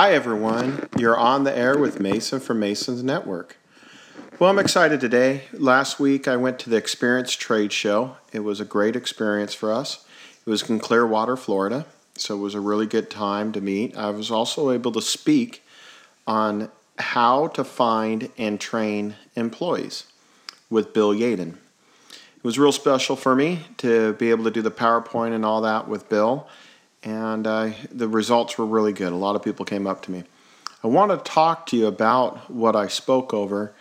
Hi, everyone. You're on the air with Mason from Mason's Network. Well, I'm excited today. Last week I went to the Experience Trade Show. It was a great experience for us. It was in Clearwater, Florida, so it was a really good time to meet. I was also able to speak on how to find and train employees with Bill Yeadon. It was real special for me to be able to do the PowerPoint and all that with Bill and uh, the results were really good. A lot of people came up to me. I want to talk to you about what I spoke over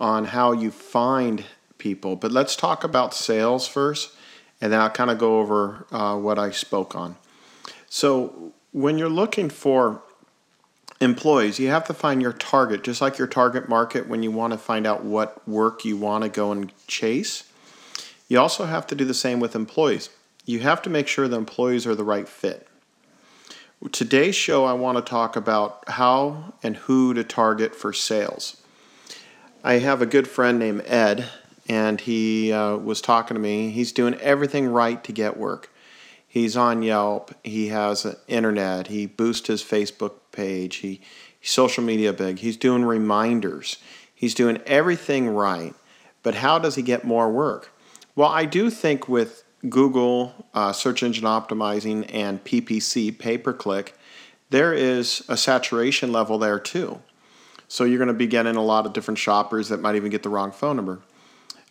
on how you find people, but let's talk about sales first, and then I'll kind of go over uh, what I spoke on. So, when you're looking for employees, you have to find your target, just like your target market when you want to find out what work you want to go and chase. You also have to do the same with employees you have to make sure the employees are the right fit. Today's show, I want to talk about how and who to target for sales. I have a good friend named Ed, and he uh, was talking to me. He's doing everything right to get work. He's on Yelp. He has internet. He boosts his Facebook page. He social media big. He's doing reminders. He's doing everything right. But how does he get more work? Well, I do think with Google, uh, search engine optimizing, and PPC, pay per click, there is a saturation level there too. So you're going to be getting a lot of different shoppers that might even get the wrong phone number.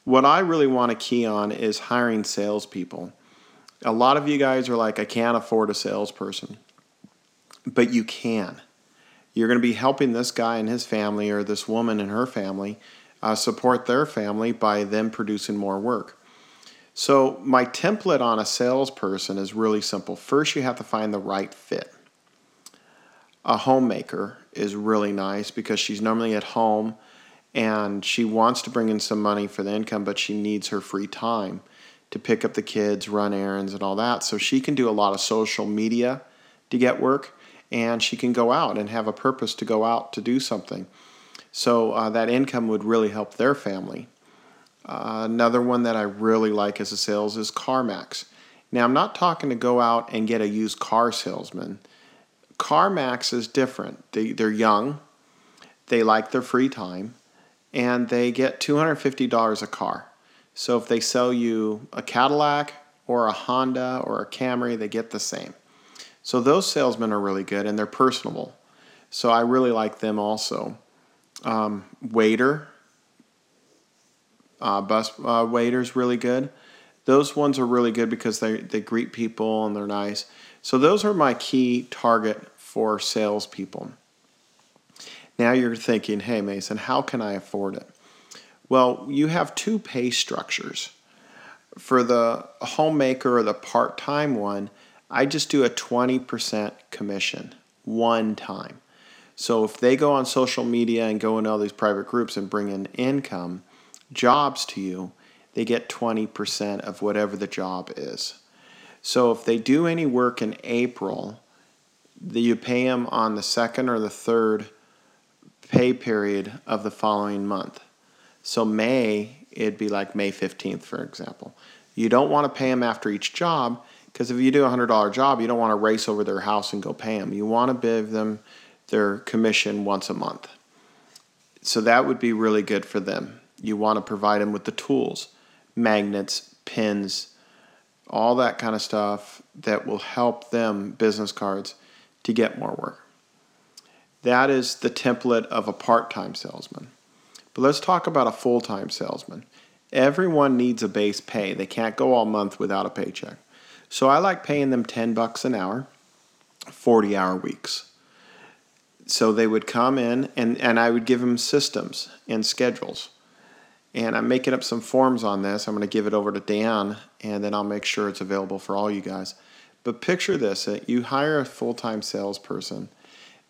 What I really want to key on is hiring salespeople. A lot of you guys are like, I can't afford a salesperson, but you can. You're going to be helping this guy and his family or this woman and her family uh, support their family by them producing more work. So, my template on a salesperson is really simple. First, you have to find the right fit. A homemaker is really nice because she's normally at home and she wants to bring in some money for the income, but she needs her free time to pick up the kids, run errands, and all that. So, she can do a lot of social media to get work and she can go out and have a purpose to go out to do something. So, uh, that income would really help their family. Uh, another one that I really like as a sales is CarMax. Now, I'm not talking to go out and get a used car salesman. CarMax is different. They, they're young, they like their free time, and they get $250 a car. So if they sell you a Cadillac or a Honda or a Camry, they get the same. So those salesmen are really good and they're personable. So I really like them also. Um, Waiter, uh, bus uh, waiters really good. Those ones are really good because they, they greet people and they're nice. So those are my key target for salespeople. Now you're thinking, hey Mason, how can I afford it? Well, you have two pay structures. For the homemaker or the part time one, I just do a 20% commission one time. So if they go on social media and go in all these private groups and bring in income, jobs to you, they get 20% of whatever the job is. So if they do any work in April, you pay them on the second or the third pay period of the following month. So May, it'd be like May 15th, for example. You don't want to pay them after each job because if you do a $100 job, you don't want to race over their house and go pay them. You want to give them their commission once a month. So that would be really good for them. You want to provide them with the tools, magnets, pins, all that kind of stuff that will help them, business cards, to get more work. That is the template of a part time salesman. But let's talk about a full time salesman. Everyone needs a base pay. They can't go all month without a paycheck. So I like paying them 10 bucks an hour, 40 hour weeks. So they would come in and, and I would give them systems and schedules and I'm making up some forms on this. I'm going to give it over to Dan, and then I'll make sure it's available for all you guys. But picture this you hire a full time salesperson.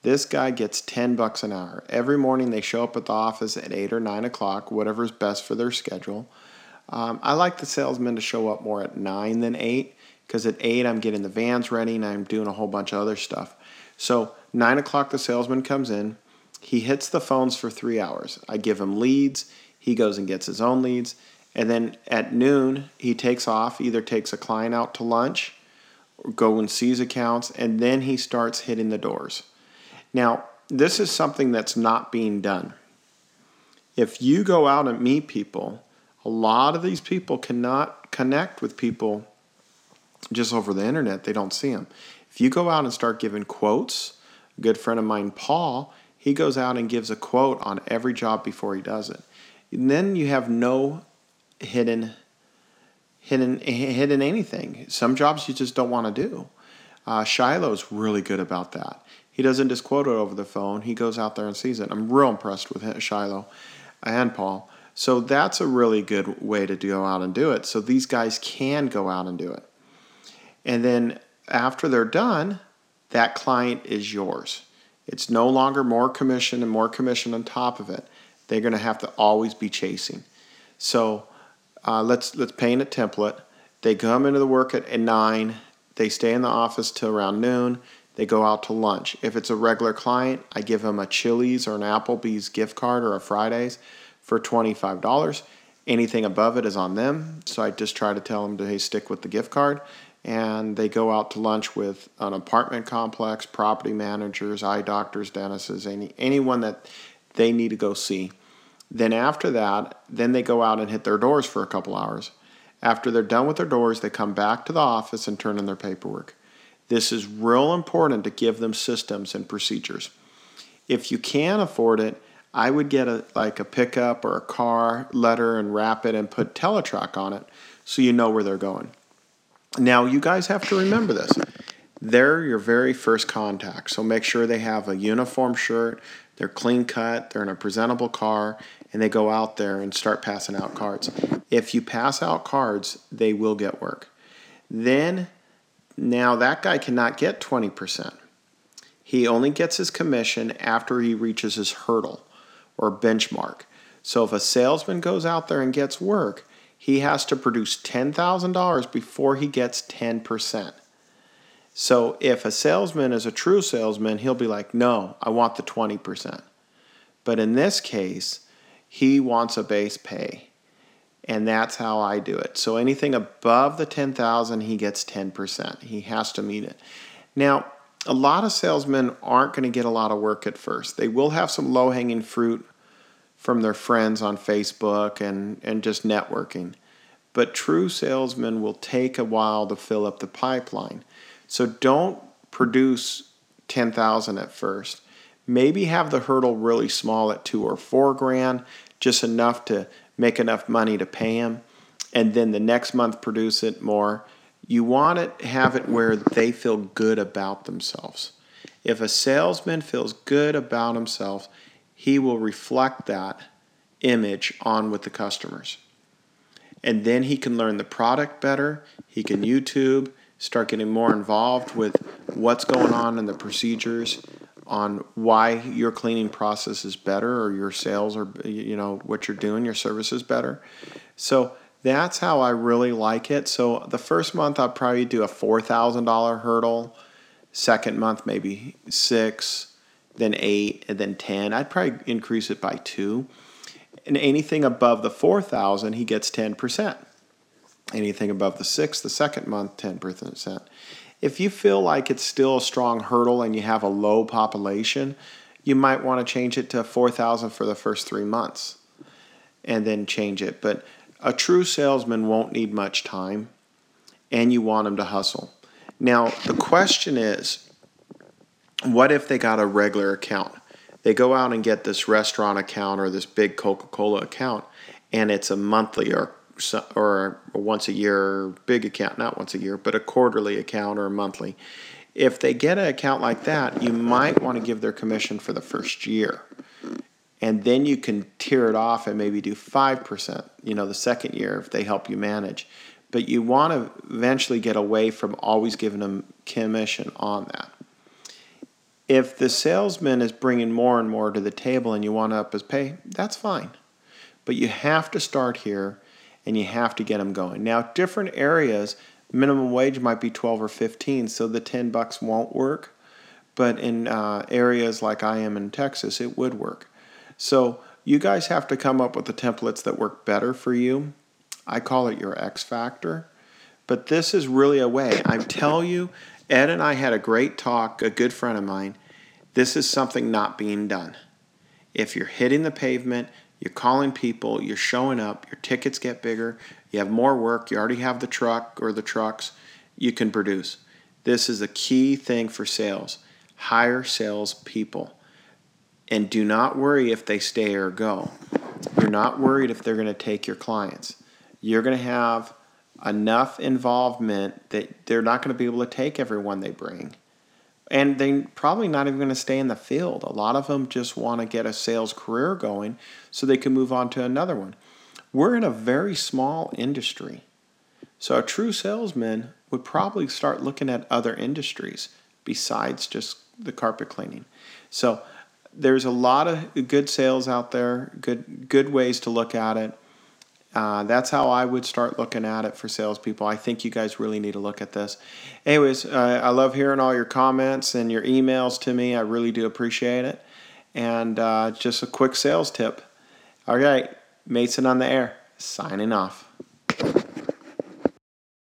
This guy gets 10 bucks an hour. Every morning they show up at the office at 8 or 9 o'clock, whatever's best for their schedule. Um, I like the salesman to show up more at 9 than 8 because at 8 I'm getting the vans ready and I'm doing a whole bunch of other stuff. So, 9 o'clock the salesman comes in. He hits the phones for three hours. I give him leads he goes and gets his own leads. And then at noon, he takes off, either takes a client out to lunch or go and sees accounts, and then he starts hitting the doors. Now, this is something that's not being done. If you go out and meet people, a lot of these people cannot connect with people just over the internet. They don't see them. If you go out and start giving quotes, a good friend of mine, Paul, he goes out and gives a quote on every job before he does it. Then you have no hidden hidden hidden anything. Some jobs you just don't want to do. Uh, Shiloh's really good about that. He doesn't just quote it over the phone. He goes out there and sees it. I'm real impressed with Shiloh and Paul. So that's a really good way to go out and do it. So these guys can go out and do it. And then after they're done, that client is yours. It's no longer more commission and more commission on top of it. They're going to have to always be chasing. So uh, let's let's paint a template. They come into the work at, at nine. They stay in the office till around noon. They go out to lunch. If it's a regular client, I give them a Chili's or an Applebee's gift card or a Fridays for $25. Anything above it is on them. So I just try to tell them to hey, stick with the gift card. And they go out to lunch with an apartment complex, property managers, eye doctors, dentists, any anyone that they need to go see. Then after that, then they go out and hit their doors for a couple hours. After they're done with their doors, they come back to the office and turn in their paperwork. This is real important to give them systems and procedures. If you can afford it, I would get a like a pickup or a car letter and wrap it and put Teletrac on it so you know where they're going. Now you guys have to remember this. They're your very first contact. So make sure they have a uniform shirt, they're clean cut, they're in a presentable car, and they go out there and start passing out cards. If you pass out cards, they will get work. Then now that guy cannot get 20%. He only gets his commission after he reaches his hurdle or benchmark. So if a salesman goes out there and gets work, he has to produce $10,000 before he gets 10%. So if a salesman is a true salesman, he'll be like, no, I want the 20%. But in this case, he wants a base pay. And that's how I do it. So anything above the 10,000, he gets 10%. He has to meet it. Now, a lot of salesmen aren't going to get a lot of work at first. They will have some low hanging fruit from their friends on Facebook and, and just networking. But true salesmen will take a while to fill up the pipeline. So don't produce 10,000 at first. Maybe have the hurdle really small at 2 or 4 grand, just enough to make enough money to pay them and then the next month produce it more you want to have it where they feel good about themselves. If a salesman feels good about himself, he will reflect that image on with the customers. And then he can learn the product better. He can YouTube, start getting more involved with what's going on in the procedures on why your cleaning process is better or your sales or you know what you're doing your service is better so that's how I really like it. So the first month I'll probably do a four thousand dollar hurdle. Second month maybe six, then eight, and then ten. I'd probably increase it by two. And anything above the four thousand, he gets ten percent. Anything above the six, the second month, ten percent. If you feel like it's still a strong hurdle and you have a low population, you might want to change it to 4,000 for the first three months and then change it. But a true salesman won't need much time, and you want them to hustle. Now, the question is what if they got a regular account? They go out and get this restaurant account or this big Coca Cola account, and it's a monthly or or once a year big account, not once a year, but a quarterly account or a monthly. If they get an account like that, you might want to give their commission for the first year. And then you can tear it off and maybe do 5% you know the second year if they help you manage. But you want to eventually get away from always giving them commission on that. If the salesman is bringing more and more to the table and you want to up his pay that's fine. But you have to start here and you have to get them going now different areas minimum wage might be 12 or 15 so the 10 bucks won't work but in uh, areas like i am in texas it would work so you guys have to come up with the templates that work better for you. I call it your X factor. But this is really a way. I tell you, Ed and I had a great talk, a good friend of mine. This is something not being done. If you're hitting the pavement, you're calling people, you're showing up, your tickets get bigger, you have more work, you already have the truck or the trucks, you can produce. This is a key thing for sales. Hire sales people. And do not worry if they stay or go. You're not worried if they're going to take your clients. You're going to have enough involvement that they're not going to be able to take everyone they bring. And they're probably not even going to stay in the field. A lot of them just want to get a sales career going so they can move on to another one. We're in a very small industry. So a true salesman would probably start looking at other industries besides just the carpet cleaning. So there's a lot of good sales out there, good good ways to look at it. Uh, that's how I would start looking at it for salespeople. I think you guys really need to look at this. Anyways, uh, I love hearing all your comments and your emails to me. I really do appreciate it. And uh, just a quick sales tip. All right, Mason on the air, signing off.